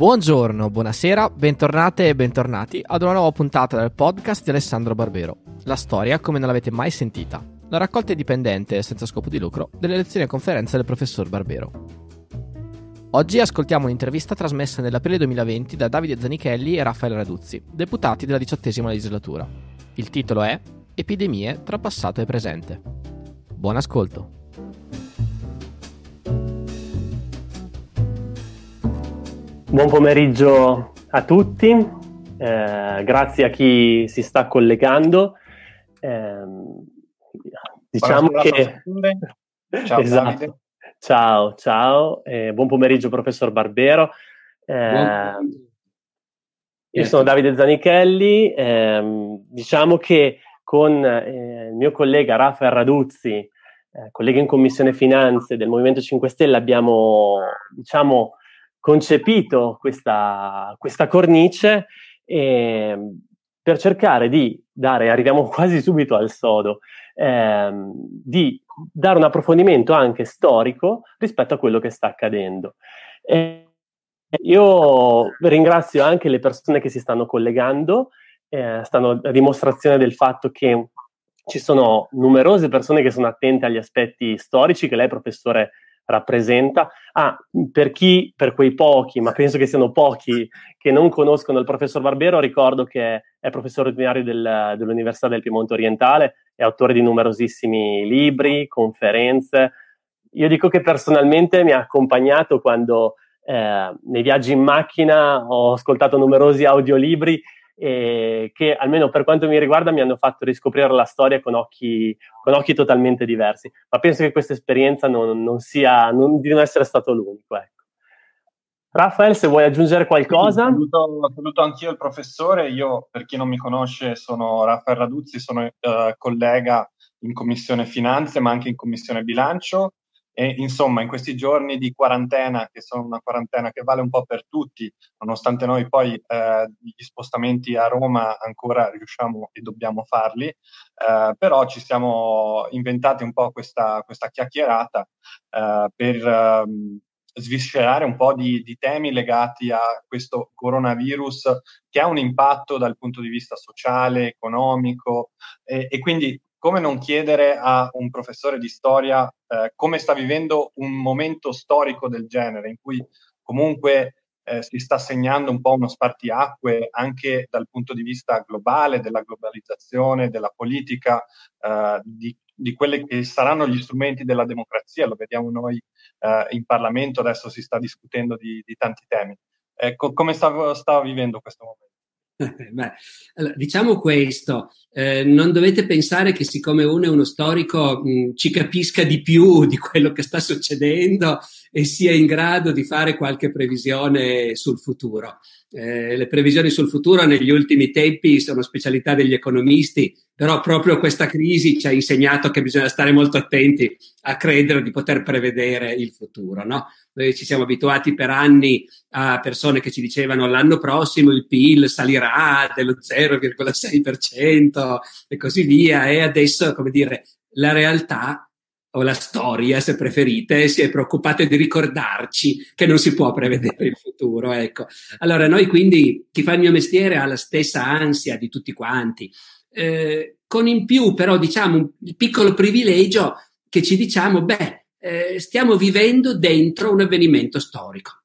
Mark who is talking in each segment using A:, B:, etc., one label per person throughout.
A: Buongiorno, buonasera, bentornate e bentornati ad una nuova puntata del podcast di Alessandro Barbero. La storia come non l'avete mai sentita. La raccolta indipendente senza scopo di lucro delle lezioni e conferenze del professor Barbero. Oggi ascoltiamo un'intervista trasmessa nell'aprile 2020 da Davide Zanichelli e Raffaele Raduzzi, deputati della diciottesima legislatura. Il titolo è Epidemie tra passato e presente. Buon ascolto.
B: Buon pomeriggio a tutti, eh, grazie a chi si sta collegando. Eh, diciamo che... Ciao, esatto. ciao, ciao. Eh, buon pomeriggio professor Barbero. Eh, io sono Davide Zanichelli, ehm, diciamo che con eh, il mio collega Raffaele Raduzzi, eh, collega in Commissione Finanze del Movimento 5 Stelle, abbiamo diciamo, concepito questa, questa cornice eh, per cercare di dare, arriviamo quasi subito al sodo, ehm, di dare un approfondimento anche storico rispetto a quello che sta accadendo. Eh, io ringrazio anche le persone che si stanno collegando, eh, stanno a dimostrazione del fatto che ci sono numerose persone che sono attente agli aspetti storici che lei, professore, rappresenta. Ah, per chi, per quei pochi, ma penso che siano pochi che non conoscono il professor Barbero, ricordo che è professore ordinario del, dell'Università del Piemonte Orientale, è autore di numerosissimi libri, conferenze. Io dico che personalmente mi ha accompagnato quando eh, nei viaggi in macchina ho ascoltato numerosi audiolibri e che almeno per quanto mi riguarda mi hanno fatto riscoprire la storia con occhi, con occhi totalmente diversi. Ma penso che questa esperienza non, non sia, non, di non essere stato l'unico. Ecco. Raffaele, se vuoi aggiungere qualcosa.
C: Sì, saluto, saluto, anch'io il professore. Io, per chi non mi conosce, sono Raffaele Raduzzi, sono uh, collega in Commissione Finanze, ma anche in Commissione Bilancio. E insomma, in questi giorni di quarantena, che sono una quarantena che vale un po' per tutti, nonostante noi poi eh, gli spostamenti a Roma ancora riusciamo e dobbiamo farli, eh, però ci siamo inventati un po' questa, questa chiacchierata eh, per ehm, sviscerare un po' di, di, temi legati a questo coronavirus che ha un impatto dal punto di vista sociale, economico e, e quindi come non chiedere a un professore di storia eh, come sta vivendo un momento storico del genere, in cui comunque eh, si sta segnando un po' uno spartiacque anche dal punto di vista globale, della globalizzazione, della politica, eh, di, di quelli che saranno gli strumenti della democrazia, lo vediamo noi eh, in Parlamento, adesso si sta discutendo di, di tanti temi. Ecco, come sta, sta vivendo questo momento?
D: Beh, allora, diciamo questo, eh, non dovete pensare che siccome uno è uno storico mh, ci capisca di più di quello che sta succedendo e sia in grado di fare qualche previsione sul futuro. Eh, le previsioni sul futuro negli ultimi tempi sono specialità degli economisti, però proprio questa crisi ci ha insegnato che bisogna stare molto attenti a credere di poter prevedere il futuro. No? Noi ci siamo abituati per anni a persone che ci dicevano l'anno prossimo il PIL salirà dello 0,6% e così via, e adesso, come dire, la realtà o la storia, se preferite, si è preoccupata di ricordarci che non si può prevedere il futuro. Ecco. Allora, noi quindi, chi fa il mio mestiere ha la stessa ansia di tutti quanti, eh, con in più però, diciamo, il piccolo privilegio che ci diciamo, beh, eh, stiamo vivendo dentro un avvenimento storico,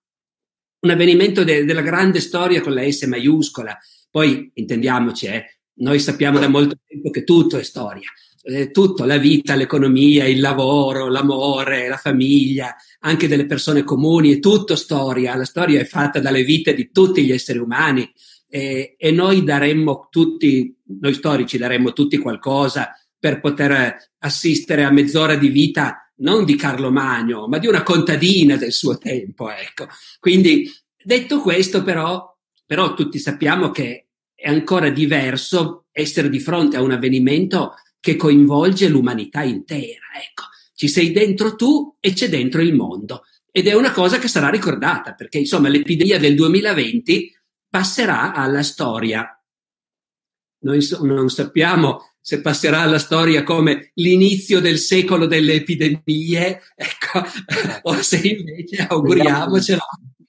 D: un avvenimento de- della grande storia con la S maiuscola. Poi, intendiamoci, eh, noi sappiamo da molto tempo che tutto è storia eh, tutto, la vita, l'economia, il lavoro, l'amore, la famiglia, anche delle persone comuni, è tutto storia. La storia è fatta dalle vite di tutti gli esseri umani eh, e noi daremmo tutti, noi storici daremmo tutti qualcosa per poter assistere a mezz'ora di vita non di Carlo Magno, ma di una contadina del suo tempo, ecco. Quindi, detto questo, però, però tutti sappiamo che è ancora diverso essere di fronte a un avvenimento che coinvolge l'umanità intera. Ecco, ci sei dentro tu e c'è dentro il mondo. Ed è una cosa che sarà ricordata, perché insomma l'epidemia del 2020 passerà alla storia. Noi non sappiamo se passerà alla storia come l'inizio del secolo delle epidemie, ecco, o se invece auguriamocelo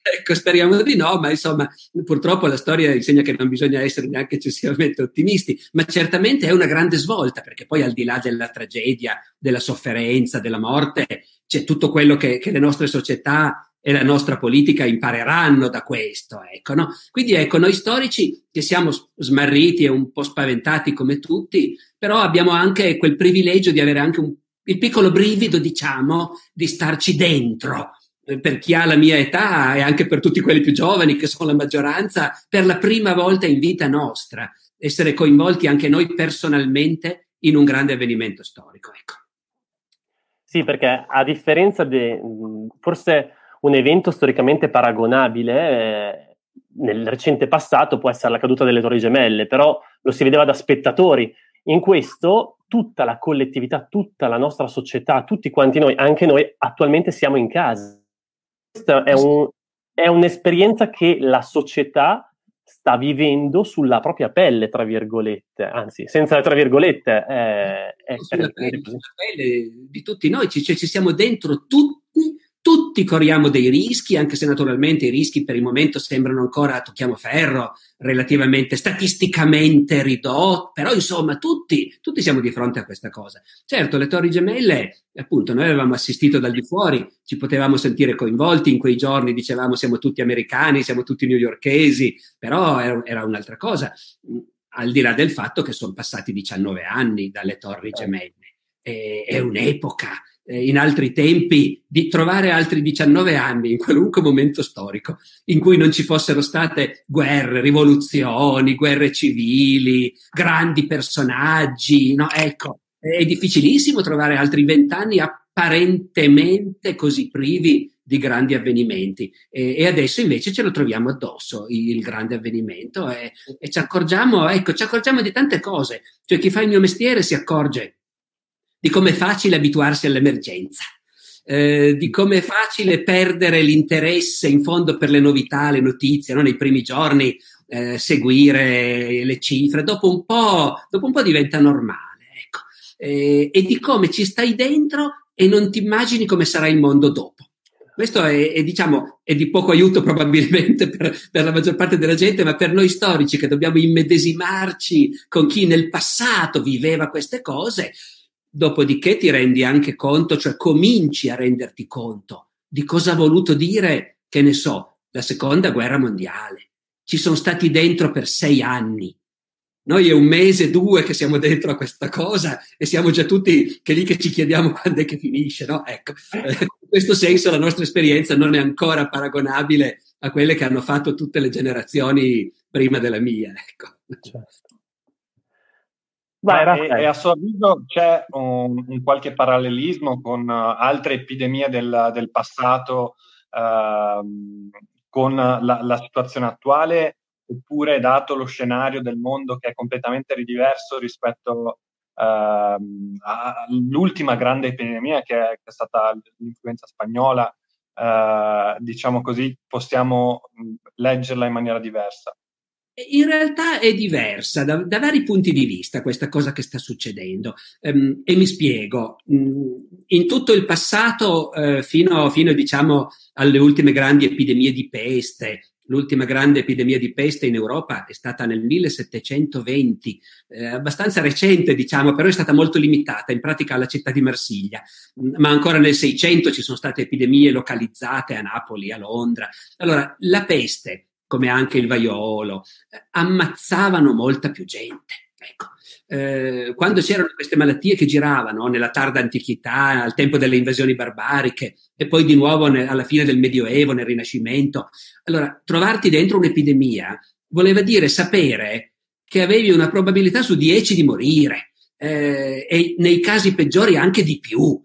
D: ecco, speriamo di no, ma insomma, purtroppo la storia insegna che non bisogna essere neanche eccessivamente ottimisti, ma certamente è una grande svolta, perché poi al di là della tragedia, della sofferenza, della morte, c'è tutto quello che, che le nostre società e la nostra politica impareranno da questo. Ecco, no? Quindi ecco, noi storici che siamo smarriti e un po' spaventati come tutti, però abbiamo anche quel privilegio di avere anche un, il piccolo brivido, diciamo, di starci dentro. Per chi ha la mia età e anche per tutti quelli più giovani, che sono la maggioranza, per la prima volta in vita nostra, essere coinvolti anche noi personalmente in un grande avvenimento storico. Ecco.
B: Sì, perché a differenza di forse un evento storicamente paragonabile eh, nel recente passato può essere la caduta delle Torri Gemelle, però lo si vedeva da spettatori. In questo tutta la collettività, tutta la nostra società, tutti quanti noi, anche noi attualmente siamo in casa. Questa è, un, è un'esperienza che la società sta vivendo sulla propria pelle, tra virgolette, anzi, senza tra virgolette, è, è
D: sulla pelle, sulla pelle di tutti noi, ci, cioè, ci siamo dentro tutti tutti corriamo dei rischi, anche se naturalmente i rischi per il momento sembrano ancora, tocchiamo ferro, relativamente statisticamente ridotti, però insomma tutti, tutti siamo di fronte a questa cosa. Certo, le torri gemelle, appunto, noi avevamo assistito dal di fuori, ci potevamo sentire coinvolti in quei giorni, dicevamo siamo tutti americani, siamo tutti newyorkesi, però era, era un'altra cosa, al di là del fatto che sono passati 19 anni dalle torri certo. gemelle. È, è un'epoca in altri tempi, di trovare altri 19 anni in qualunque momento storico in cui non ci fossero state guerre, rivoluzioni, guerre civili, grandi personaggi, no? Ecco, è difficilissimo trovare altri vent'anni apparentemente così privi di grandi avvenimenti e, e, adesso invece ce lo troviamo addosso il, il grande avvenimento e, e, ci accorgiamo, ecco, ci accorgiamo di tante cose, cioè chi fa il mio mestiere si accorge di come è facile abituarsi all'emergenza, eh, di come è facile perdere l'interesse in fondo per le novità, le notizie, no? nei primi giorni eh, seguire le cifre, dopo un po', dopo un po diventa normale, ecco. eh, e di come ci stai dentro e non ti immagini come sarà il mondo dopo. Questo è, è, diciamo, è di poco aiuto probabilmente per, per, la maggior parte della gente, ma per noi storici che dobbiamo immedesimarci con chi nel passato viveva queste cose, Dopodiché ti rendi anche conto, cioè cominci a renderti conto di cosa ha voluto dire, che ne so, la seconda guerra mondiale. Ci sono stati dentro per sei anni. Noi è un mese, due che siamo dentro a questa cosa e siamo già tutti che lì che ci chiediamo quando è che finisce, no? Ecco, in questo senso la nostra esperienza non è ancora paragonabile a quelle che hanno fatto tutte le generazioni prima della mia, ecco. Certo.
C: Ma e, e, a suo avviso c'è un, un qualche parallelismo con uh, altre epidemie del, del passato uh, con la, la, situazione attuale oppure dato lo scenario del mondo che è completamente ridiverso rispetto uh, all'ultima grande epidemia che è, che è stata l'influenza spagnola, uh, diciamo così, possiamo leggerla in maniera diversa?
D: In realtà è diversa da, da, vari punti di vista questa cosa che sta succedendo um, e mi spiego. In tutto il passato, uh, fino, fino diciamo alle ultime grandi epidemie di peste, l'ultima grande epidemia di peste in Europa è stata nel 1720, eh, abbastanza recente diciamo, però è stata molto limitata, in pratica alla città di Marsiglia, ma ancora nel 600 ci sono state epidemie localizzate a Napoli, a Londra. Allora, la peste come anche il vaiolo, eh, ammazzavano molta più gente. Ecco. Eh, quando c'erano queste malattie che giravano nella tarda antichità, al tempo delle invasioni barbariche e poi di nuovo ne, alla fine del Medioevo, nel Rinascimento, allora trovarti dentro un'epidemia voleva dire sapere che avevi una probabilità su 10 di morire eh, e nei casi peggiori anche di più.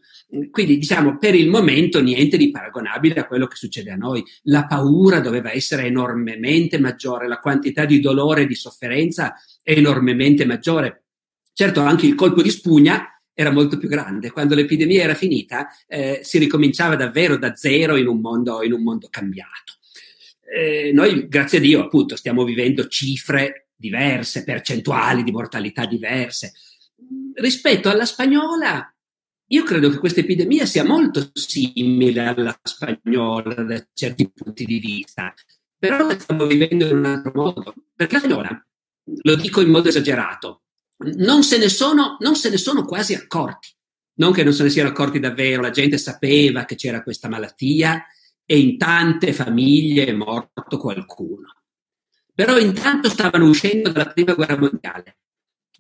D: Quindi diciamo per il momento niente di paragonabile a quello che succede a noi. La paura doveva essere enormemente maggiore, la quantità di dolore e di sofferenza è enormemente maggiore. Certo anche il colpo di spugna era molto più grande. Quando l'epidemia era finita eh, si ricominciava davvero da zero in un mondo, in un mondo cambiato. Eh, noi, grazie a Dio, appunto, stiamo vivendo cifre diverse, percentuali di mortalità diverse. Rispetto alla spagnola, io credo che questa epidemia sia molto simile alla spagnola da certi punti di vista, però la stiamo vivendo in un altro modo. Perché allora, lo dico in modo esagerato, non se ne sono, se ne sono quasi accorti. Non che non se ne siano accorti davvero, la gente sapeva che c'era questa malattia e in tante famiglie è morto qualcuno. Però intanto stavano uscendo dalla prima guerra mondiale,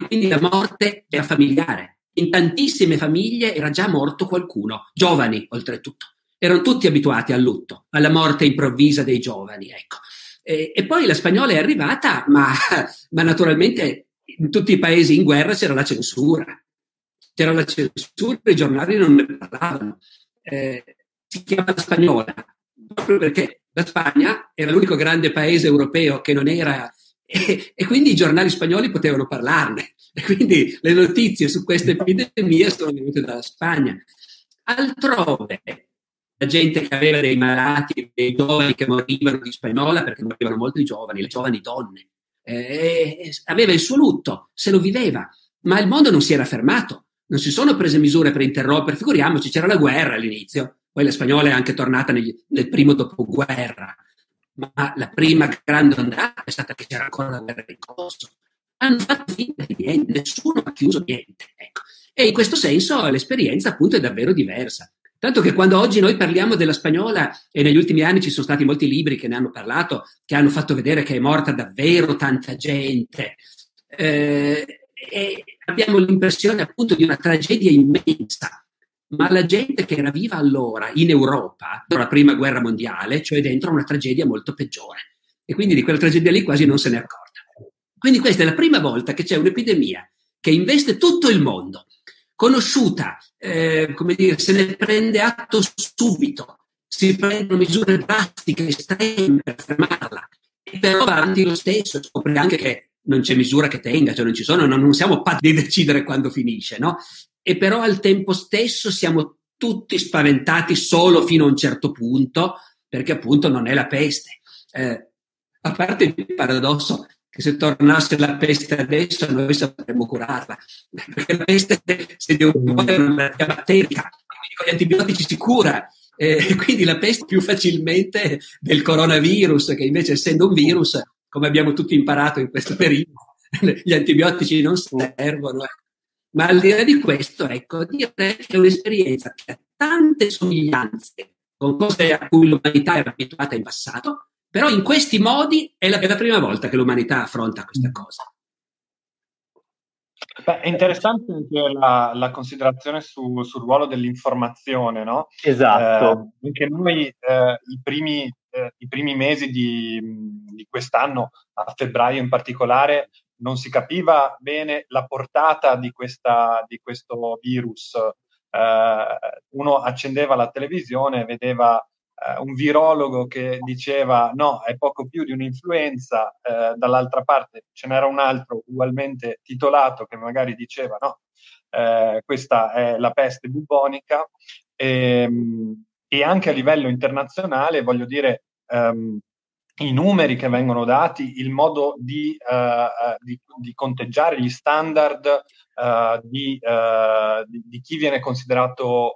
D: quindi la morte era familiare in tantissime famiglie era già morto qualcuno, giovani oltretutto. Erano tutti abituati al lutto, alla morte improvvisa dei giovani, ecco. E, e poi la spagnola è arrivata, ma, ma, naturalmente in tutti i paesi in guerra c'era la censura. C'era la censura, i giornali non ne parlavano. Eh, si chiama la spagnola proprio perché la Spagna era l'unico grande paese europeo che non era e, e, quindi i giornali spagnoli potevano parlarne. E quindi le notizie su questa epidemia sono venute dalla Spagna. Altrove, la gente che aveva dei malati, dei giovani che morivano di spagnola, perché morivano molto i giovani, le giovani donne, eh, aveva il suo lutto, se lo viveva, ma il mondo non si era fermato. Non si sono prese misure per interrompere, figuriamoci, c'era la guerra all'inizio, poi la spagnola è anche tornata negli, nel primo dopoguerra, ma la prima grande ondata è stata che c'era ancora la guerra di Kosovo. Hanno fatto finta di niente, nessuno ha chiuso niente. Ecco. E in questo senso l'esperienza appunto è davvero diversa. Tanto che quando oggi noi parliamo della spagnola, e negli ultimi anni ci sono stati molti libri che ne hanno parlato, che hanno fatto vedere che è morta davvero tanta gente, eh, abbiamo l'impressione appunto di una tragedia immensa ma la gente che era viva allora in Europa, dopo la prima guerra mondiale, cioè dentro una tragedia molto peggiore. E quindi di quella tragedia lì quasi non se ne è accorta. Quindi questa è la prima volta che c'è un'epidemia che investe tutto il mondo, conosciuta, eh, come dire, se ne prende atto subito, si prendono misure drastiche, estreme per fermarla, e però va avanti lo stesso, scopre anche che non c'è misura che tenga, cioè non ci sono, non, siamo patti di decidere quando finisce, no? e però al tempo stesso siamo tutti spaventati solo fino a un certo punto, perché appunto non è la peste. Eh, a parte il paradosso che se tornasse la peste adesso noi sapremmo curarla, perché la peste se di un po' è una malattia batterica, quindi con gli antibiotici si cura, eh, quindi la peste più facilmente del coronavirus, che invece essendo un virus, come abbiamo tutti imparato in questo periodo, gli antibiotici non servono. Eh. Ma al di là di questo, ecco, dire che è un'esperienza che ha tante somiglianze con cose a cui l'umanità era abituata in passato, però in questi modi è la, è la prima volta che l'umanità affronta questa mm. cosa.
C: Beh, è interessante anche la, la considerazione su, sul ruolo dell'informazione, no?
B: Esatto.
C: Eh, anche noi eh, i, primi, eh, i, primi, mesi di, di, quest'anno, a febbraio in particolare, non si capiva bene la portata di, questa, di questo virus. Eh, uno accendeva la televisione e vedeva eh, un virologo che diceva no, è poco più di un'influenza, eh, dall'altra parte ce n'era un altro ugualmente titolato che magari diceva no, eh, questa è la peste bubonica. E, ehm, e anche a livello internazionale, voglio dire, ehm, i numeri che vengono dati, il modo di, uh, di, di conteggiare gli standard uh, di, uh, di, chi viene considerato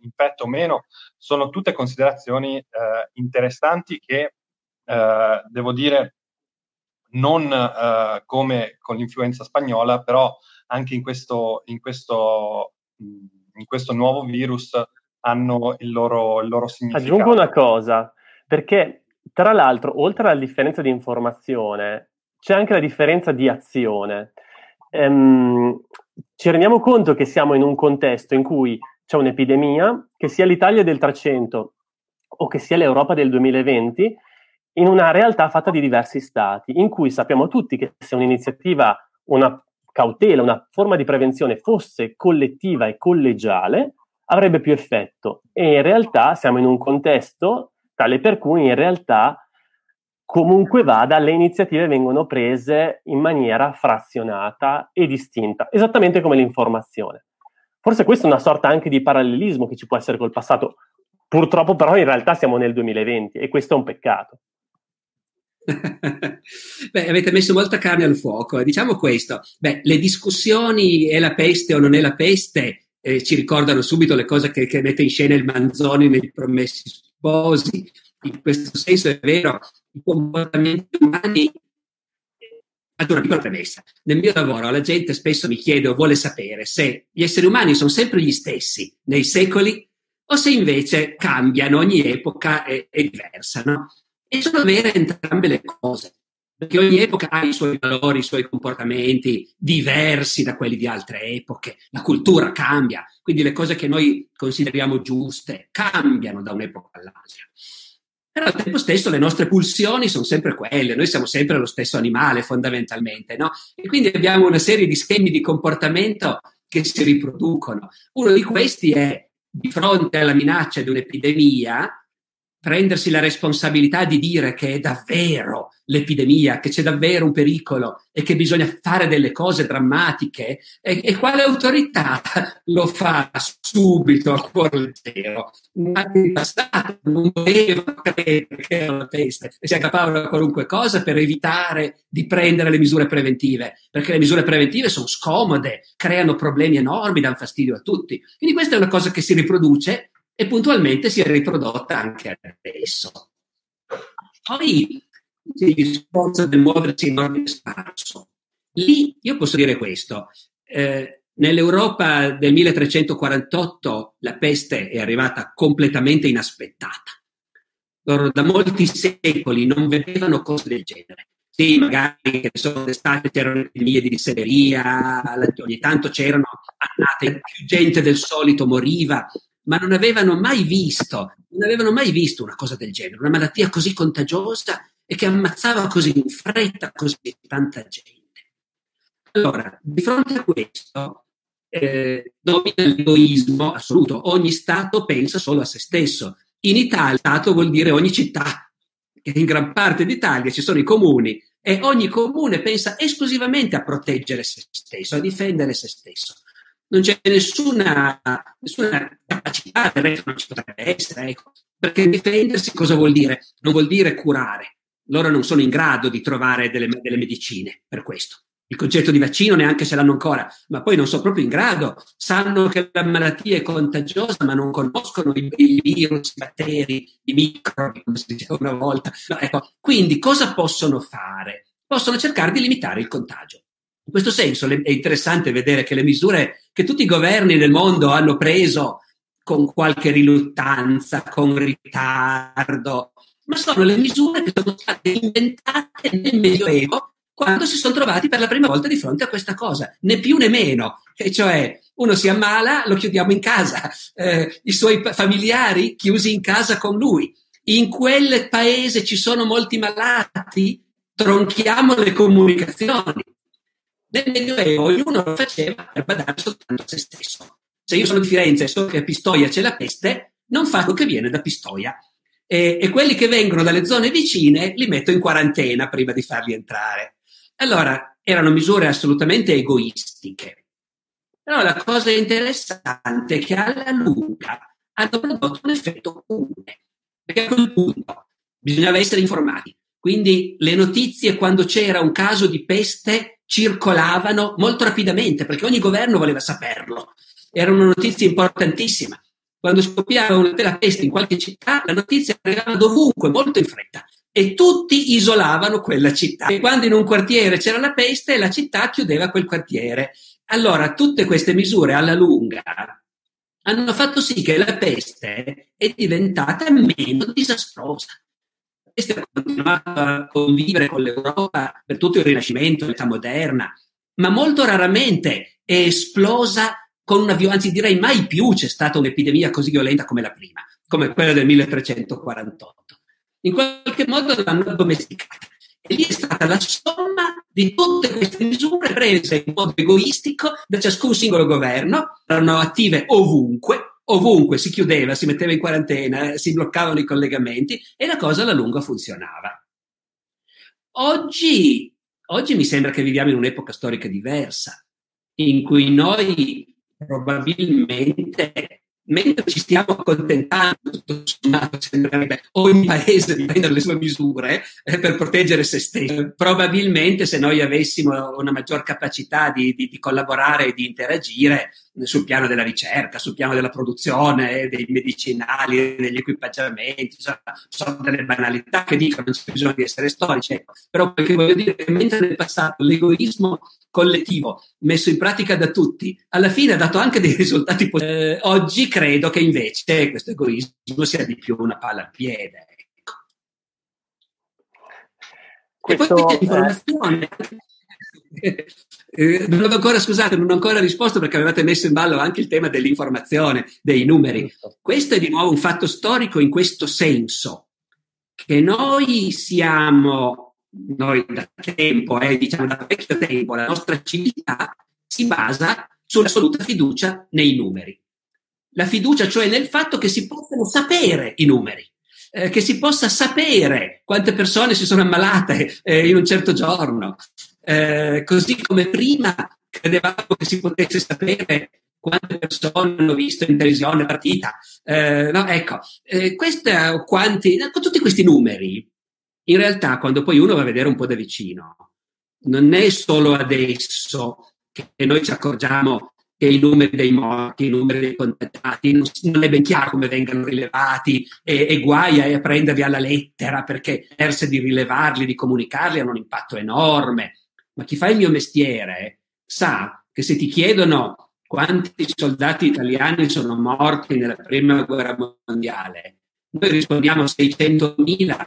C: infetto o meno, sono tutte considerazioni interessanti che, devo dire, non come con l'influenza spagnola, però anche in questo, in questo, in questo nuovo virus hanno il loro, il loro significato.
B: Aggiungo una cosa, perché tra l'altro, oltre alla differenza di informazione, c'è anche la differenza di azione. Ehm, ci rendiamo conto che siamo in un contesto in cui c'è un'epidemia, che sia l'Italia del 300 o che sia l'Europa del 2020, in una realtà fatta di diversi stati, in cui sappiamo tutti che se un'iniziativa, una cautela, una forma di prevenzione fosse collettiva e collegiale, avrebbe più effetto. E in realtà siamo in un contesto tale per cui in realtà comunque vada, le iniziative vengono prese in maniera frazionata e distinta, esattamente come l'informazione. Forse questa è una sorta anche di parallelismo che ci può essere col passato. Purtroppo però in realtà siamo nel 2020 e questo è un peccato.
D: Beh, avete messo molta carne al fuoco. Diciamo questo, Beh, le discussioni è la peste o non è la peste eh, ci ricordano subito le cose che, che mette in scena il Manzoni nei Promessi Sposi. In questo senso è vero, i comportamenti umani una piccola premessa. Nel mio lavoro la gente spesso mi chiede o vuole sapere se gli esseri umani sono sempre gli stessi nei secoli o se invece cambiano, ogni epoca è, è diversa. No? E sono vere entrambe le cose, perché ogni epoca ha i suoi valori, i suoi comportamenti diversi da quelli di altre epoche. La cultura cambia, quindi le cose che noi consideriamo giuste cambiano da un'epoca all'altra. Però al tempo stesso le nostre pulsioni sono sempre quelle, noi siamo sempre lo stesso animale fondamentalmente, no? E quindi abbiamo una serie di schemi di comportamento che si riproducono. Uno di questi è di fronte alla minaccia di un'epidemia, prendersi la responsabilità di dire che è davvero l'epidemia, che c'è davvero un pericolo e che bisogna fare delle cose drammatiche, e, e quale autorità lo fa subito a cuore? Ma in passato non doveva credere che era la peste e si aggrappavano a qualunque cosa per evitare di prendere le misure preventive, perché le misure preventive sono scomode, creano problemi enormi, danno fastidio a tutti. Quindi questa è una cosa che si riproduce e puntualmente si è riprodotta anche adesso. Poi il discorso del muoversi in ordine sparso. Lì io posso dire questo. Eh, nell'Europa del 1348 la peste è arrivata completamente inaspettata. Loro da molti secoli non vedevano cose del genere. Sì, magari che sono d'estate c'erano epidemie di disseveria, ogni tanto c'erano annate, più gente del solito moriva, ma non avevano mai visto, non avevano mai visto una cosa del genere, una malattia così contagiosa e che ammazzava così in fretta così tanta gente. Allora, di fronte a questo, eh, domina l'egoismo assoluto. Ogni Stato pensa solo a se stesso. In Italia, Stato vuol dire ogni città. In gran parte d'Italia ci sono i comuni e ogni comune pensa esclusivamente a proteggere se stesso, a difendere se stesso non c'è nessuna, nessuna capacità, del non ci potrebbe essere, ecco. perché difendersi cosa vuol dire? Non vuol dire curare. Loro non sono in grado di trovare delle, delle medicine per questo. Il concetto di vaccino neanche ce l'hanno ancora, ma poi non sono proprio in grado. Sanno che la malattia è contagiosa, ma non conoscono i, i virus, i batteri, i microbi, come si diceva una volta. No, ecco. Quindi cosa possono fare? Possono cercare di limitare il contagio. In questo senso è interessante vedere che le misure che tutti i governi del mondo hanno preso con qualche riluttanza, con ritardo, ma sono le misure che sono state inventate nel Medioevo quando si sono trovati per la prima volta di fronte a questa cosa, né più né meno, e cioè uno si ammala, lo chiudiamo in casa, eh, i suoi familiari chiusi in casa con lui. In quel paese ci sono molti malati, tronchiamo le comunicazioni. Nel Medioevo ognuno lo faceva per badare soltanto a se stesso. Se io sono di Firenze e so che a Pistoia c'è la peste, non faccio che viene da Pistoia. E, e, quelli che vengono dalle zone vicine li metto in quarantena prima di farli entrare. Allora, erano misure assolutamente egoistiche. Però la cosa interessante è che alla lunga hanno prodotto un effetto comune, perché a quel punto bisognava essere informati. Quindi le notizie quando c'era un caso di peste circolavano molto rapidamente perché ogni governo voleva saperlo. Era una notizia importantissima. Quando scoppiava una della peste in qualche città, la notizia arrivava dovunque, molto in fretta. E tutti isolavano quella città. E quando in un quartiere c'era la peste, la città chiudeva quel quartiere. Allora, tutte queste misure alla lunga hanno fatto sì che la peste è diventata meno disastrosa questo ha continuato a convivere con l'Europa per tutto il Rinascimento, l'età moderna, ma molto raramente è esplosa con una violenza, anzi direi mai più c'è stata un'epidemia così violenta come la prima, come quella del 1348. In qualche modo l'hanno addomesticata. E lì è stata la somma di tutte queste misure prese in modo egoistico da ciascun singolo governo, erano attive ovunque, ovunque si chiudeva, si metteva in quarantena, si bloccavano i collegamenti e la cosa alla lunga funzionava. Oggi, oggi mi sembra che viviamo in un'epoca storica diversa, in cui noi probabilmente mentre ci stiamo accontentando, sembrerebbe ogni paese di prendere le sue misure eh, per proteggere se stesso. Probabilmente se noi avessimo una maggior capacità di, di, di collaborare e di interagire, sul piano della ricerca, sul piano della produzione, dei medicinali, degli equipaggiamenti, cioè, sono delle banalità che dicono non c'è bisogno di essere storici, ecco. però perché voglio dire che mentre nel passato l'egoismo collettivo messo in pratica da tutti, alla fine ha dato anche dei risultati positivi. Eh, oggi credo che invece questo egoismo sia di più una palla al piede. Ecco. Questo, e poi l'informazione. Eh... Eh, non ho ancora, scusate, non ho ancora risposto perché avevate messo in ballo anche il tema dell'informazione, dei numeri. Questo è di nuovo un fatto storico in questo senso, che noi siamo, noi da tempo, eh, diciamo da vecchio tempo, la nostra civiltà si basa sull'assoluta fiducia nei numeri. La fiducia cioè nel fatto che si possano sapere i numeri. Eh, che si possa sapere quante persone si sono ammalate eh, in un certo giorno, eh, così come prima credevamo che si potesse sapere quante persone hanno visto in televisione la partita. Eh, no, ecco, eh, questa, quanti, con tutti questi numeri, in realtà quando poi uno va a vedere un po' da vicino, non è solo adesso che noi ci accorgiamo che i numeri dei morti, i numeri dei contagiati, non, non è ben chiaro come vengano rilevati e, e guai a prenderli alla lettera perché perse di rilevarli, di comunicarli hanno un impatto enorme ma chi fa il mio mestiere sa che se ti chiedono quanti soldati italiani sono morti nella prima guerra mondiale, noi rispondiamo 600.000,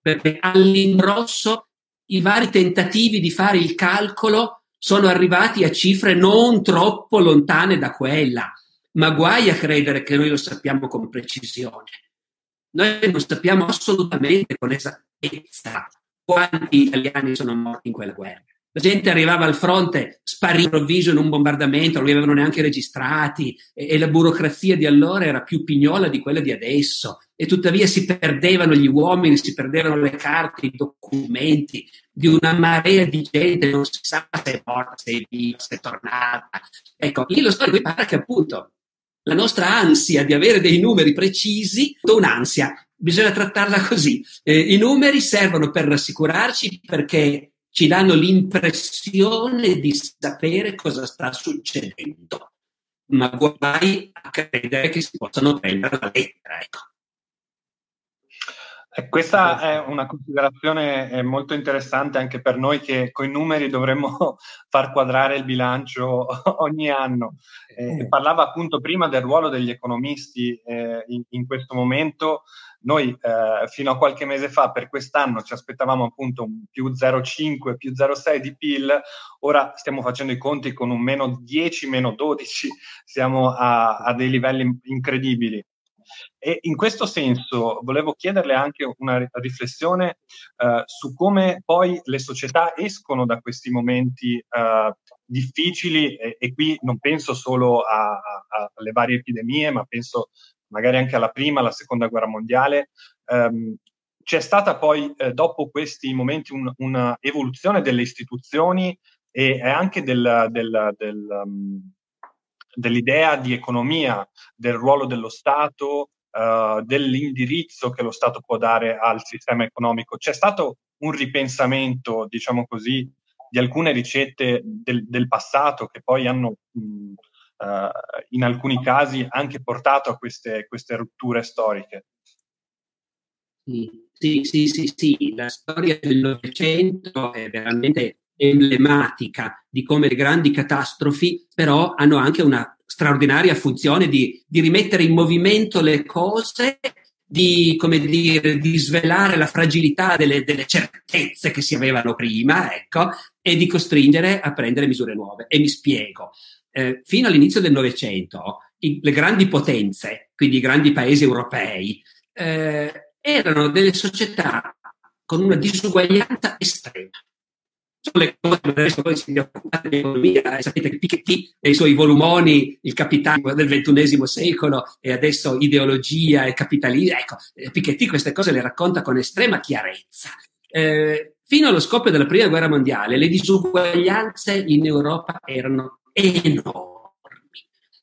D: perché all'ingrosso i vari tentativi di fare il calcolo sono arrivati a cifre non troppo lontane da quella, ma guai a credere che noi lo sappiamo con precisione. Noi non sappiamo assolutamente con esattezza quanti italiani sono morti in quella guerra. La gente arrivava al fronte, sparì improvviso in un bombardamento, non li avevano neanche registrati e, e, la burocrazia di allora era più pignola di quella di adesso e tuttavia si perdevano gli uomini, si perdevano le carte, i documenti di una marea di gente, non si sa se è morta, se è viva, se è tornata. Ecco, lì lo storico impara che appunto la nostra ansia di avere dei numeri precisi è un'ansia, bisogna trattarla così. Eh, I numeri servono per rassicurarci perché ci danno l'impressione di sapere cosa sta succedendo, ma guai a credere che si possano prendere la lettera. Ecco.
C: Eh, questa è una considerazione eh, molto interessante anche per noi che con i numeri dovremmo far quadrare il bilancio ogni anno. Eh, parlava appunto prima del ruolo degli economisti eh, in, in, questo momento. Noi eh, fino a qualche mese fa per quest'anno ci aspettavamo appunto un più 0,5, più 0,6 di PIL, ora stiamo facendo i conti con un meno 10, meno 12, siamo a, a dei livelli incredibili. E in questo senso volevo chiederle anche una riflessione uh, su come poi le società escono da questi momenti uh, difficili e, e, qui non penso solo alle varie epidemie, ma penso magari anche alla prima, alla seconda guerra mondiale. Um, c'è stata poi, eh, dopo questi momenti, un, una delle istituzioni e, anche del, del, del um, dell'idea di economia, del ruolo dello Stato, uh, dell'indirizzo che lo Stato può dare al sistema economico. C'è stato un ripensamento, diciamo così, di alcune ricette del, del passato che poi hanno mh, uh, in alcuni casi anche portato a queste, queste rupture storiche.
D: Sì, sì, sì, sì, la storia del Novecento è veramente emblematica di come le grandi catastrofi però hanno anche una straordinaria funzione di, di rimettere in movimento le cose di, come dire, di svelare la fragilità delle, delle, certezze che si avevano prima, ecco, e di costringere a prendere misure nuove. E mi spiego. Eh, fino all'inizio del Novecento, le grandi potenze, quindi i grandi paesi europei, eh, erano delle società con una disuguaglianza estrema sono le cose che adesso voi si occupate di economia, sapete che Piketty nei suoi volumoni Il capitalismo del ventunesimo secolo e adesso ideologia e capitalismo, ecco, eh, Piketty queste cose le racconta con estrema chiarezza. Eh, fino allo scoppio della prima guerra mondiale le disuguaglianze in Europa erano enormi.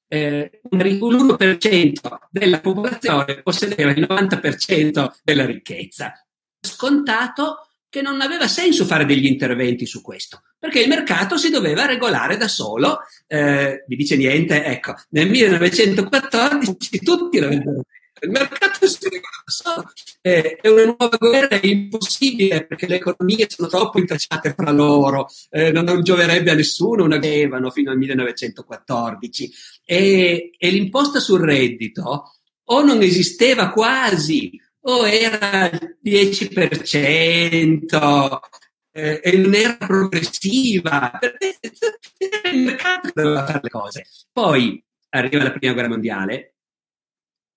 D: Eh, l'1% della popolazione possedeva il 90% della ricchezza. Scontato che non aveva senso fare degli interventi su questo, perché il mercato si doveva regolare da solo. Eh, vi dice niente? Ecco, nel 1914 tutti l'avevano il mercato si regola da solo. Eh, è una nuova guerra è impossibile perché le economie sono troppo intrecciate fra loro, eh, non, non, gioverebbe a nessuno una avevano fino al 1914. E, e l'imposta sul reddito o non esisteva quasi o era il 10% eh, e non era progressiva, perché il mercato doveva fare le cose. Poi arriva la prima guerra mondiale,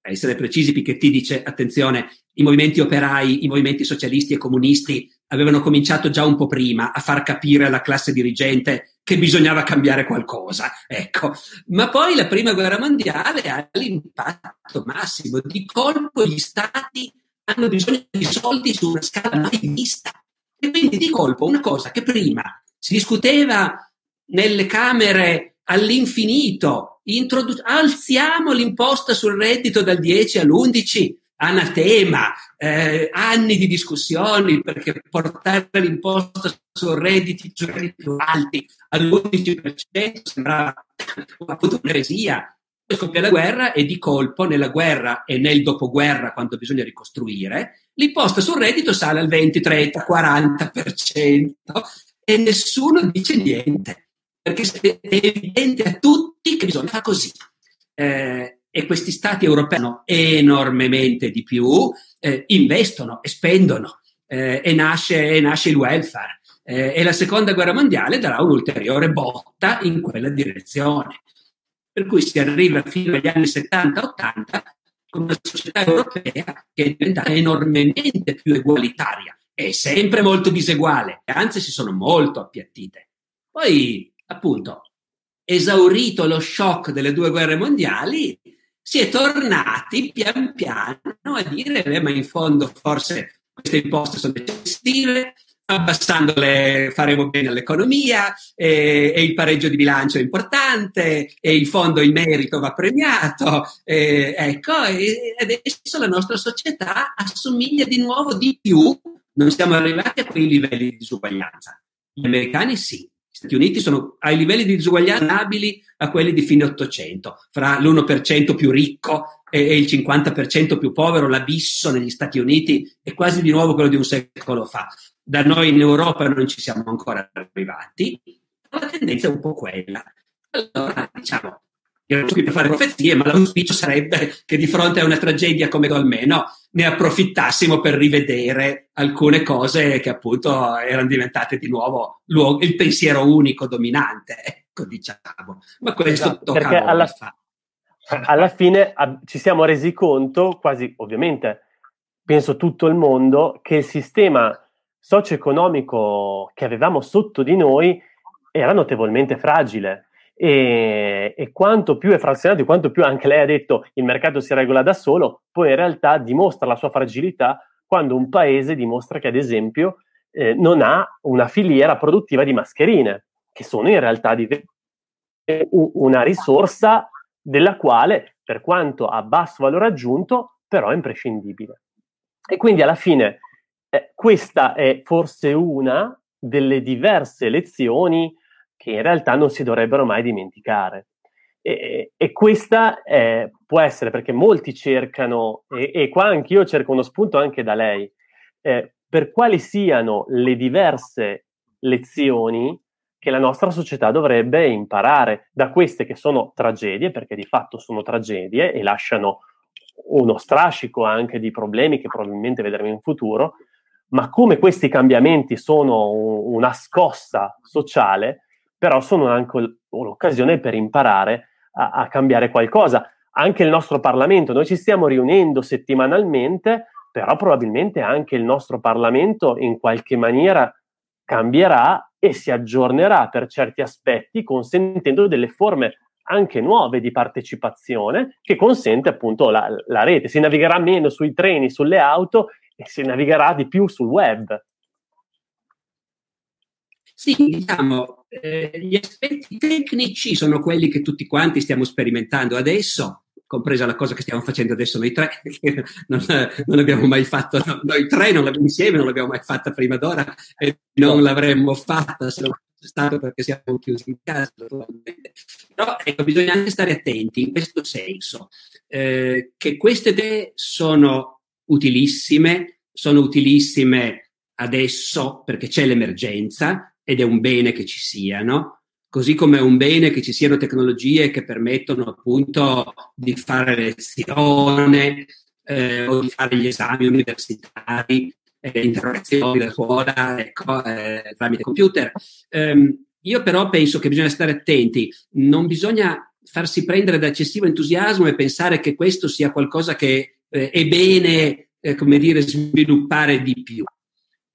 D: a essere precisi, Piketty dice, attenzione, i movimenti operai, i movimenti socialisti e comunisti avevano cominciato già un po' prima a far capire alla classe dirigente che bisognava cambiare qualcosa, ecco. Ma poi la prima guerra mondiale ha l'impatto massimo, di colpo gli stati hanno bisogno di soldi su una scala mai vista. E quindi di colpo una cosa che prima si discuteva nelle camere all'infinito, introdu- alziamo l'imposta sul reddito dal 10 all'11, anatema, eh, anni di discussioni perché portare l'imposta su redditi, più alti all'11% sembrava appunto un'eresia. Poi scoppia la guerra e di colpo nella guerra e nel dopoguerra, quando bisogna ricostruire, l'imposta sul reddito sale al 20, 30, 40% e nessuno dice niente, perché è evidente a tutti che bisogna fare così. Eh, e questi stati europei hanno enormemente di più, eh, investono e spendono eh, e, nasce, e, nasce, il welfare. Eh, e la seconda guerra mondiale darà un'ulteriore botta in quella direzione. Per cui si arriva fino agli anni 70-80 con una società europea che è diventata enormemente più egualitaria e sempre molto diseguale, anzi si sono molto appiattite. Poi, appunto, esaurito lo shock delle due guerre mondiali, si è tornati pian piano a dire, eh, ma in fondo forse queste imposte sono eccessive, abbassandole faremo bene all'economia e, e, il pareggio di bilancio è importante e il fondo in merito va premiato. E, ecco, e adesso la nostra società assomiglia di nuovo di più, non siamo arrivati a quei livelli di disuguaglianza. Gli americani sì, Stati Uniti sono ai livelli di disuguaglianza abili a quelli di fine Ottocento, fra l'1% più ricco e, il 50% più povero, l'abisso negli Stati Uniti è quasi di nuovo quello di un secolo fa da noi in Europa non ci siamo ancora arrivati, la tendenza è un po' quella. Allora, diciamo, io non sono qui per fare profezie, ma l'auspicio sarebbe che di fronte a una tragedia come almeno ne approfittassimo per rivedere alcune cose che appunto erano diventate di nuovo luogo, il pensiero unico dominante, ecco diciamo. Ma questo esatto, tocca
B: perché alla, alla fine a, ci siamo resi conto, quasi ovviamente, penso tutto il mondo, che il sistema socio-economico che avevamo sotto di noi era notevolmente fragile. E, e, quanto più è frazionato, quanto più anche lei ha detto il mercato si regola da solo, poi in realtà dimostra la sua fragilità quando un paese dimostra che, ad esempio, eh, non ha una filiera produttiva di mascherine, che sono in realtà una risorsa della quale, per quanto a basso valore aggiunto, però è imprescindibile. E quindi alla fine eh, questa è forse una delle diverse lezioni che in realtà non si dovrebbero mai dimenticare. E, e questa eh, può essere perché molti cercano, e, e, qua anch'io cerco uno spunto anche da lei, eh, per quali siano le diverse lezioni che la nostra società dovrebbe imparare da queste che sono tragedie, perché di fatto sono tragedie e lasciano uno strascico anche di problemi che probabilmente vedremo in futuro, ma come questi cambiamenti sono una scossa sociale, però sono anche un'occasione per imparare a, a cambiare qualcosa. Anche il nostro Parlamento, noi ci stiamo riunendo settimanalmente, però probabilmente anche il nostro Parlamento in qualche maniera cambierà e si aggiornerà per certi aspetti, consentendo delle forme anche nuove di partecipazione che consente appunto la, la rete. Si navigherà meno sui treni, sulle auto e si navigherà di più sul web.
D: Sì, diciamo, eh, gli aspetti tecnici sono quelli che tutti quanti stiamo sperimentando adesso compresa la cosa che stiamo facendo adesso noi tre, che non, non abbiamo mai fatto, noi tre non insieme, non l'abbiamo mai fatta prima d'ora e non l'avremmo fatta se non fosse stato perché siamo chiusi in casa. Però ecco, bisogna anche stare attenti in questo senso, eh, che queste idee sono utilissime, sono utilissime adesso perché c'è l'emergenza ed è un bene che ci siano, così come è un bene che ci siano tecnologie che permettono appunto di fare lezione eh, o di fare gli esami universitari, eh, interrogazioni da scuola ecco, eh, tramite computer. Um, io però penso che bisogna stare attenti, non bisogna farsi prendere da eccessivo entusiasmo e pensare che questo sia qualcosa che eh, è bene, eh, come dire, sviluppare di più.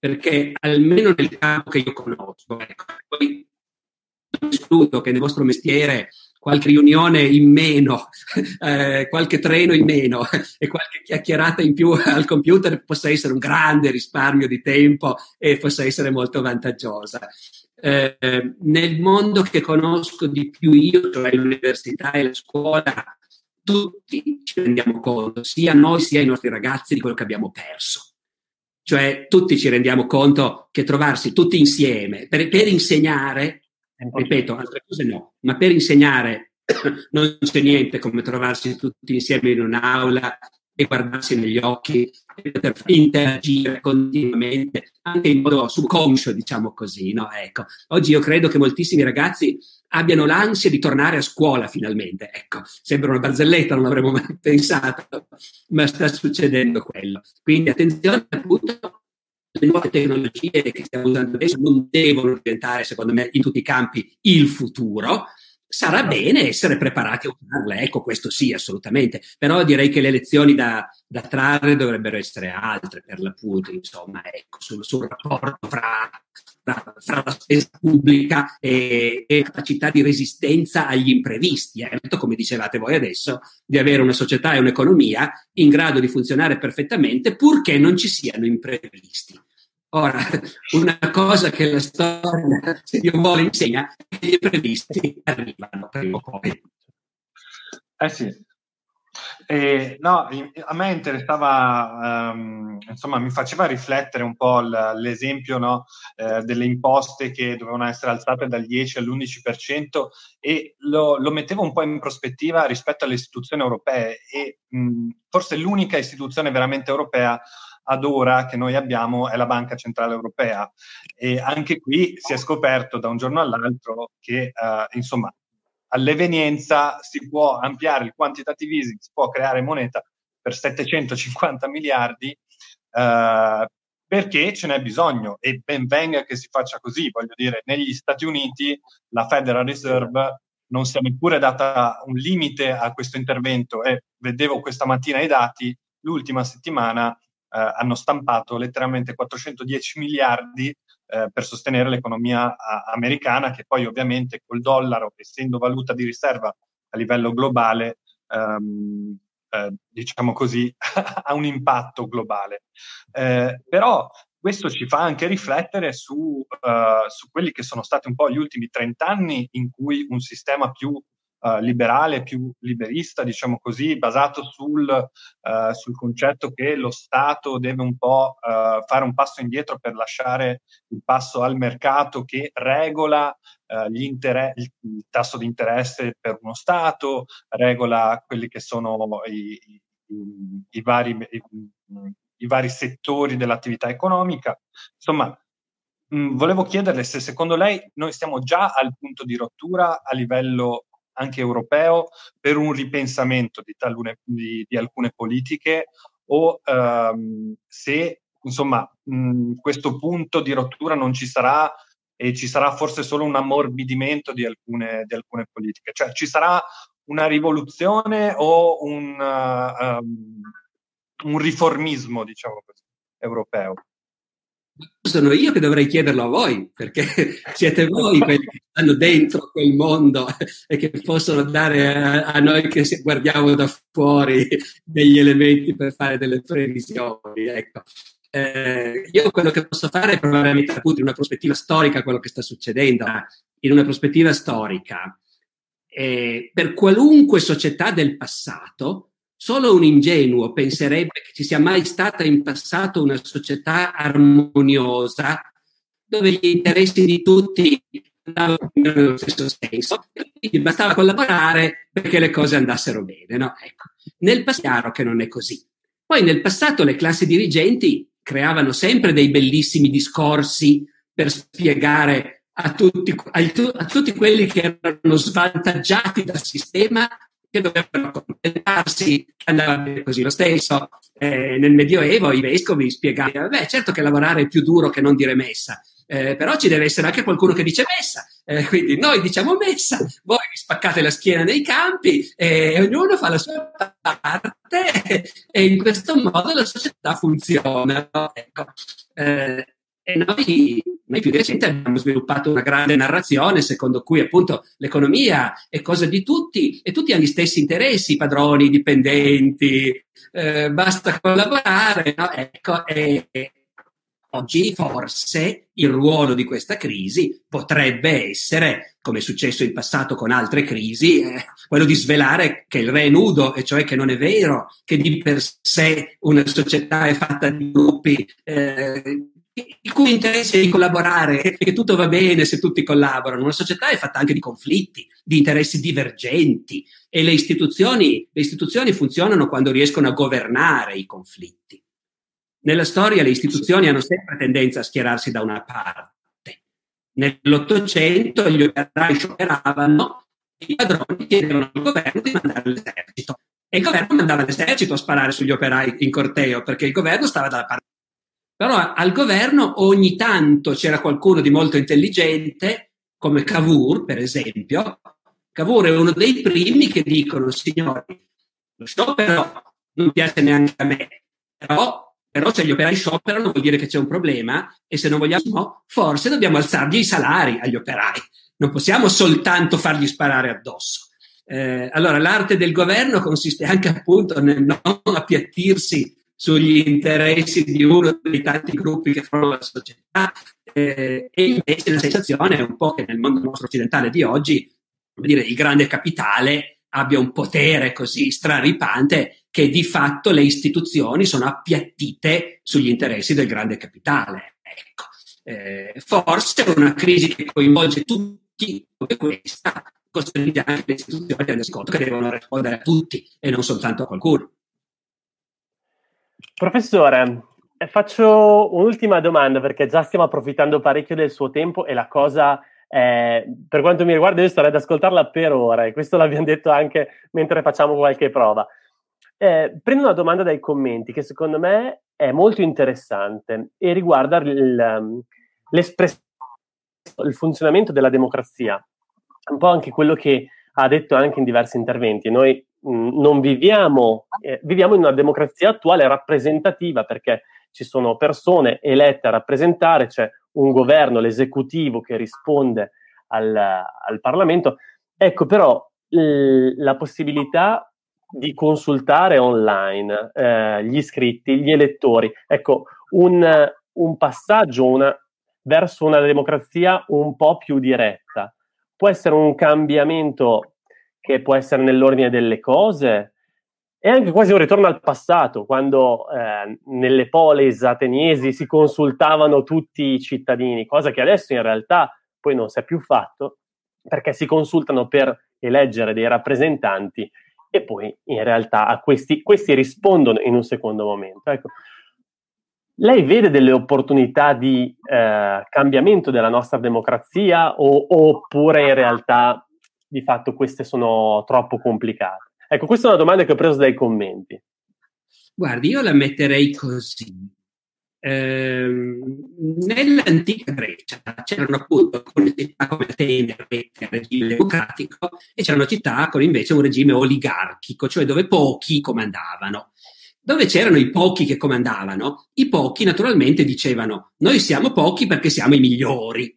D: Perché almeno nel campo che io conosco, ecco, poi escludo che nel vostro mestiere qualche riunione in meno, eh, qualche treno in meno e qualche chiacchierata in più al computer possa essere un grande risparmio di tempo e possa essere molto vantaggiosa. Eh, nel mondo che conosco di più io, cioè l'università e la scuola, tutti ci rendiamo conto, sia noi sia i nostri ragazzi, di quello che abbiamo perso. Cioè tutti ci rendiamo conto che trovarsi tutti insieme per, per insegnare ripeto, altre cose no, ma per insegnare non c'è niente come trovarsi tutti insieme in un'aula e guardarsi negli occhi e interagire continuamente, anche in modo subconscio, diciamo così. No? Ecco. Oggi io credo che moltissimi ragazzi abbiano l'ansia di tornare a scuola finalmente. Ecco, sembra una barzelletta, non l'avremmo mai pensato, ma sta succedendo quello. Quindi attenzione appunto le nuove tecnologie che stiamo usando adesso non devono diventare, secondo me, in tutti i campi il futuro. Sarà bene essere preparati a usarle, ecco, questo sì, assolutamente. Però direi che le lezioni da, da trarre dovrebbero essere altre, per l'appunto, insomma, ecco, sul, sul rapporto fra, fra, fra, la spesa pubblica e, e, capacità di resistenza agli imprevisti. Eh. Come dicevate voi adesso, di avere una società e un'economia in grado di funzionare perfettamente purché non ci siano imprevisti. Ora, una cosa che la storia, se Dio vuole, insegna è che gli imprevisti arrivano prima o poi.
C: Eh sì. Eh, no, a me interessava, um, insomma, mi faceva riflettere un po' l'esempio no, eh, delle imposte che dovevano essere alzate dal 10 all'11% e lo, lo, mettevo un po' in prospettiva rispetto alle istituzioni europee e mh, forse l'unica istituzione veramente europea ad ora che noi abbiamo è la Banca Centrale Europea. E anche qui si è scoperto da un giorno all'altro che eh, insomma all'evenienza si può ampliare il quantitative easing, si può creare moneta per 750 miliardi eh, perché ce n'è bisogno e ben venga che si faccia così, voglio dire, negli Stati Uniti la Federal Reserve non si è neppure data un limite a questo intervento e vedevo questa mattina i dati, l'ultima settimana hanno stampato letteralmente 410 miliardi eh, per sostenere l'economia americana, che poi ovviamente col dollaro, essendo valuta di riserva a livello globale, ehm, eh, diciamo così, ha un impatto globale. Eh, però questo ci fa anche riflettere su, uh, su, quelli che sono stati un po' gli ultimi 30 anni in cui un sistema più uh, liberale, più liberista, diciamo così, basato sul, uh, sul, concetto che lo Stato deve un po' uh, fare un passo indietro per lasciare il passo al mercato che regola inter- il, tasso di interesse per uno Stato, regola quelli che sono i, i, i, vari, i vari settori dell'attività economica. Insomma, volevo chiederle se secondo lei noi stiamo già al punto di rottura a livello anche europeo per un ripensamento di, talune, di, di alcune politiche o ehm, se insomma mh, questo punto di rottura non ci sarà e ci sarà forse solo un ammorbidimento di alcune, di alcune politiche, cioè ci sarà una rivoluzione o un, uh, um, un riformismo, diciamo così, europeo
D: sono io che dovrei chiederlo a voi, perché siete voi quelli che stanno dentro quel mondo e che possono dare a, noi che guardiamo da fuori degli elementi per fare delle previsioni. Ecco. Eh, io quello che posso fare è provare a mettere appunto in una prospettiva storica quello che sta succedendo. In una prospettiva storica, eh, per qualunque società del passato, solo un ingenuo penserebbe che ci sia mai stata in passato una società armoniosa dove gli interessi di tutti andavano nello stesso senso, quindi bastava collaborare perché le cose andassero bene. No? Ecco. Nel passato che non è così. Poi nel passato le classi dirigenti creavano sempre dei bellissimi discorsi per spiegare a tutti, a tutti quelli che erano svantaggiati dal sistema che dovevano accontentarsi, andava bene così lo stesso. Eh, nel Medioevo i vescovi spiegavano, beh, certo che lavorare è più duro che non dire messa, eh, però ci deve essere anche qualcuno che dice messa, eh, quindi noi diciamo messa, voi vi spaccate la schiena nei campi e ognuno fa la sua parte e in questo modo la società funziona. Ecco. Eh, e noi, noi più di recente abbiamo sviluppato una grande narrazione secondo cui appunto l'economia è cosa di tutti e tutti hanno gli stessi interessi, padroni, dipendenti, eh, basta collaborare. No? Ecco, e, oggi forse il ruolo di questa crisi potrebbe essere, come è successo in passato con altre crisi, eh, quello di svelare che il re è nudo, e cioè che non è vero che di per sé una società è fatta di gruppi. Eh, il cui interesse è di collaborare e che tutto va bene se tutti collaborano. Una società è fatta anche di conflitti, di interessi divergenti e le istituzioni, le istituzioni funzionano quando riescono a governare i conflitti. Nella storia le istituzioni hanno sempre tendenza a schierarsi da una parte. Nell'Ottocento gli operai scioperavano e i padroni chiedevano al governo di mandare l'esercito. E il governo mandava l'esercito a sparare sugli operai in corteo perché il governo stava dalla parte però al governo ogni tanto c'era qualcuno di molto intelligente, come Cavour, per esempio. Cavour è uno dei primi che dicono, signori, lo sciopero non piace neanche a me, però, però se gli operai scioperano vuol dire che c'è un problema e se non vogliamo, forse dobbiamo alzargli i salari agli operai. Non possiamo soltanto fargli sparare addosso. Eh, allora, l'arte del governo consiste anche appunto nel non appiattirsi sugli interessi di uno dei tanti gruppi che formano la società eh, e invece la sensazione è un po' che nel mondo nostro occidentale di oggi dire, il grande capitale abbia un potere così straripante che di fatto le istituzioni sono appiattite sugli interessi del grande capitale. Ecco. Eh, forse una crisi che coinvolge tutti come questa costringe anche le istituzioni a rendere conto che devono rispondere a tutti e non soltanto a qualcuno.
B: Professore, eh, faccio un'ultima domanda perché già stiamo approfittando parecchio del suo tempo e la cosa, eh, per quanto mi riguarda, io starei ad ascoltarla per ore questo l'abbiamo detto anche mentre facciamo qualche prova. Eh, prendo una domanda dai commenti che secondo me è molto interessante e riguarda il, ehm, il funzionamento della democrazia, un po' anche quello che ha detto anche in diversi interventi. Noi non viviamo, eh, viviamo in una democrazia attuale rappresentativa perché ci sono persone elette a rappresentare, c'è un governo, l'esecutivo che risponde al, al Parlamento. Ecco però l- la possibilità di consultare online eh, gli iscritti, gli elettori. Ecco, un, un passaggio una, verso una democrazia un po' più diretta può essere un cambiamento che può essere nell'ordine delle cose e anche quasi un ritorno al passato, quando eh, nelle polis ateniesi si consultavano tutti i cittadini, cosa che adesso in realtà poi non si è più fatto, perché si consultano per eleggere dei rappresentanti e poi in realtà a questi, questi rispondono in un secondo momento. Ecco, lei vede delle opportunità di eh, cambiamento della nostra democrazia o, oppure in realtà di fatto queste sono troppo complicate? Ecco, questa è una domanda che ho preso dai commenti.
D: Guardi, io la metterei così. Eh, nell'antica Grecia c'erano appunto alcune città come Atene, a regime democratico, e c'erano città con invece un regime oligarchico, cioè dove pochi comandavano dove c'erano i pochi che comandavano, i pochi naturalmente dicevano noi siamo pochi perché siamo i migliori.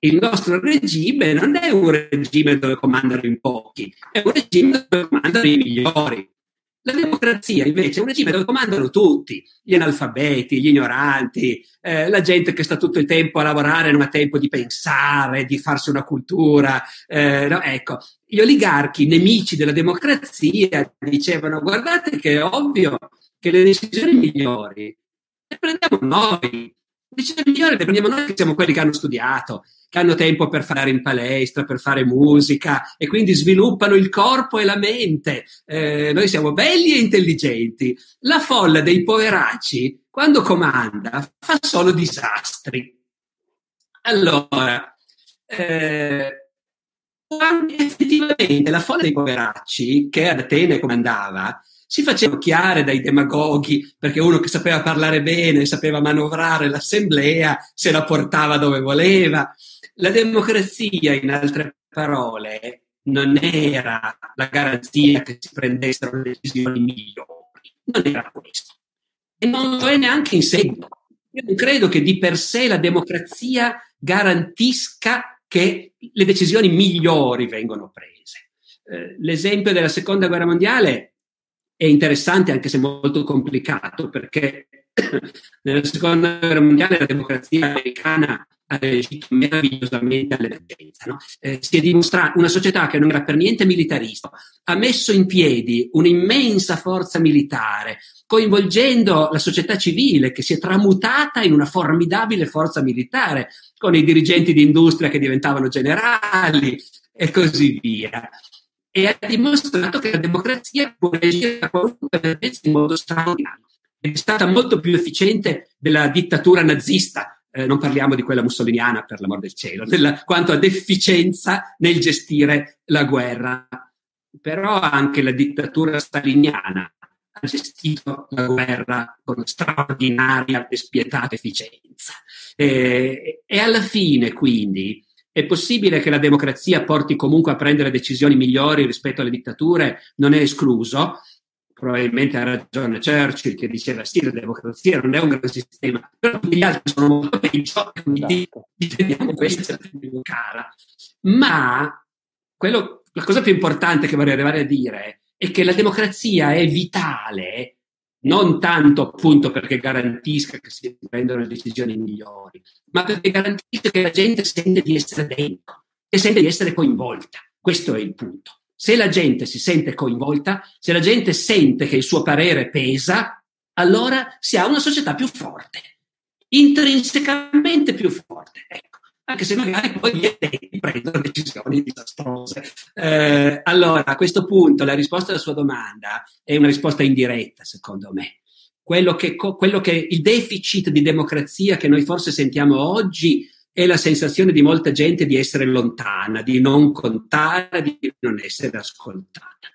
D: Il nostro regime non è un regime dove comandano in pochi, è un regime dove comandano i migliori. La democrazia invece è un regime dove comandano tutti, gli analfabeti, gli ignoranti, eh, la gente che sta tutto il tempo a lavorare non ha tempo di pensare, di farsi una cultura. Eh, no? Ecco, gli oligarchi nemici della democrazia dicevano guardate che è ovvio che le decisioni migliori le prendiamo noi, decisioni migliori le prendiamo noi che siamo quelli che hanno studiato, che hanno tempo per fare in palestra, per fare musica e quindi sviluppano il corpo e la mente. Eh, noi siamo belli e intelligenti. La folla dei poveracci, quando comanda, fa solo disastri. Allora, eh, effettivamente la folla dei poveracci che ad Atene comandava si faceva occhiare dai demagoghi, perché uno che sapeva parlare bene, sapeva manovrare l'assemblea, se la portava dove voleva. La democrazia, in altre parole, non era la garanzia che si prendessero le decisioni migliori, non era questo. E non lo è neanche in seguito. Io non credo che di per sé la democrazia garantisca che le decisioni migliori vengono prese. Eh, l'esempio della seconda guerra mondiale è interessante anche se molto complicato perché nella seconda guerra mondiale la democrazia americana ha reagito meravigliosamente all'emergenza. No? Eh, si è dimostrato una società che non era per niente militarista, ha messo in piedi un'immensa forza militare, coinvolgendo la società civile che si è tramutata in una formidabile forza militare, con i dirigenti di industria che diventavano generali e così via e ha dimostrato che la democrazia può reagire a qualunque in modo straordinario. È stata molto più efficiente della dittatura nazista, eh, non parliamo di quella mussoliniana per l'amor del cielo, della, quanto ad efficienza nel gestire la guerra. Però anche la dittatura staliniana ha gestito la guerra con straordinaria e spietata efficienza. Eh, e alla fine, quindi, è possibile che la democrazia porti comunque a prendere decisioni migliori rispetto alle dittature? Non è escluso. Probabilmente ha ragione Churchill che diceva sì, la democrazia non è un gran sistema, però gli altri sono molto peggio, quindi teniamo esatto. questa più cara. Ma quello, la cosa più importante che vorrei arrivare a dire è che la democrazia è vitale non tanto appunto perché garantisca che si prendono le decisioni migliori, ma perché garantisca che la gente sente di essere dentro, che sente di essere coinvolta. Questo è il punto. Se la gente si sente coinvolta, se la gente sente che il suo parere pesa, allora si ha una società più forte, intrinsecamente più forte. Ecco anche se magari poi gli addetti prendono decisioni disastrose. Eh, allora, a questo punto la risposta alla sua domanda è una risposta indiretta, secondo me. Quello che, quello che il deficit di democrazia che noi forse sentiamo oggi è la sensazione di molta gente di essere lontana, di non contare, di non essere ascoltata.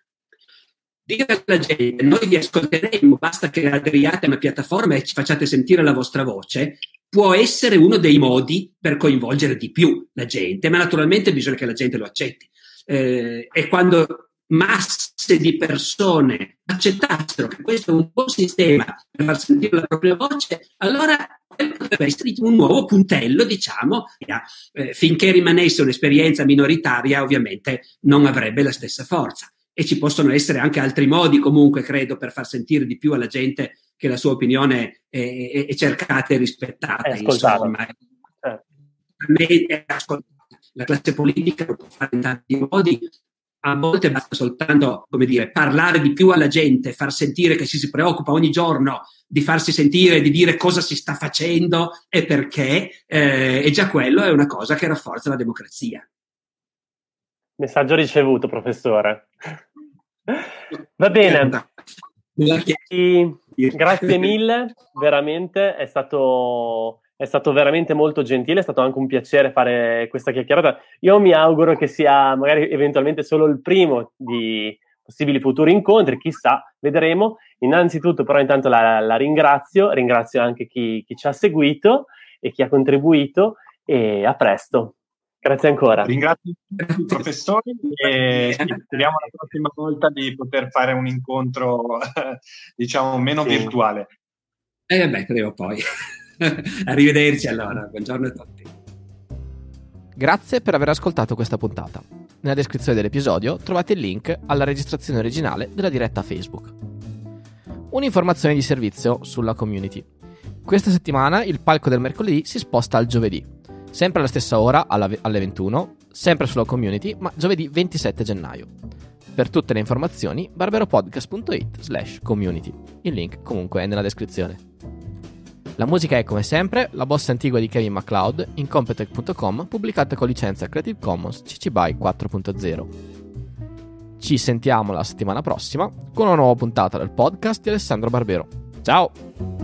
D: Dire alla gente, noi vi ascolteremo, basta che aderiate a una piattaforma e ci facciate sentire la vostra voce, può essere uno dei modi per coinvolgere di più la gente, ma naturalmente bisogna che la gente lo accetti. Eh, e quando masse di persone accettassero che questo è un buon sistema per far sentire la propria voce, allora potrebbe essere un nuovo puntello, diciamo, eh, finché rimanesse un'esperienza minoritaria, ovviamente non avrebbe la stessa forza. E ci possono essere anche altri modi, comunque, credo, per far sentire di più alla gente che la sua opinione è, è, è cercata e rispettata. È insomma. Eh. La classe politica lo può fare in tanti modi, a volte basta soltanto, come dire, parlare di più alla gente, far sentire che ci si preoccupa ogni giorno di farsi sentire, di dire cosa si sta facendo e perché, eh, e già quello è una cosa che rafforza la democrazia.
B: Messaggio ricevuto, professore. Va bene. Grazie mille, veramente, è stato, è stato veramente molto gentile, è stato anche un piacere fare questa chiacchierata. Io mi auguro che sia magari eventualmente solo il primo di possibili futuri incontri, chissà, vedremo. Innanzitutto però intanto la, la ringrazio, ringrazio anche chi, chi ci ha seguito e chi ha contribuito e a presto. Grazie ancora.
C: Ringrazio i professori e speriamo la prossima volta di poter fare un incontro, diciamo, meno sì. virtuale.
D: Eh beh, prima o poi. Arrivederci allora, buongiorno a tutti.
A: Grazie per aver ascoltato questa puntata. Nella descrizione dell'episodio trovate il link alla registrazione originale della diretta Facebook. Un'informazione di servizio sulla community. Questa settimana il palco del mercoledì si sposta al giovedì, sempre alla stessa ora, alle 21, sempre sulla community, ma giovedì 27 gennaio. Per tutte le informazioni, barberopodcast.it slash community. Il link comunque è nella descrizione. La musica è come sempre la bossa antigua di Kevin MacLeod in Competech.com pubblicata con licenza Creative Commons CC BY 4.0. Ci sentiamo la settimana prossima con una nuova puntata del podcast di Alessandro Barbero. Ciao!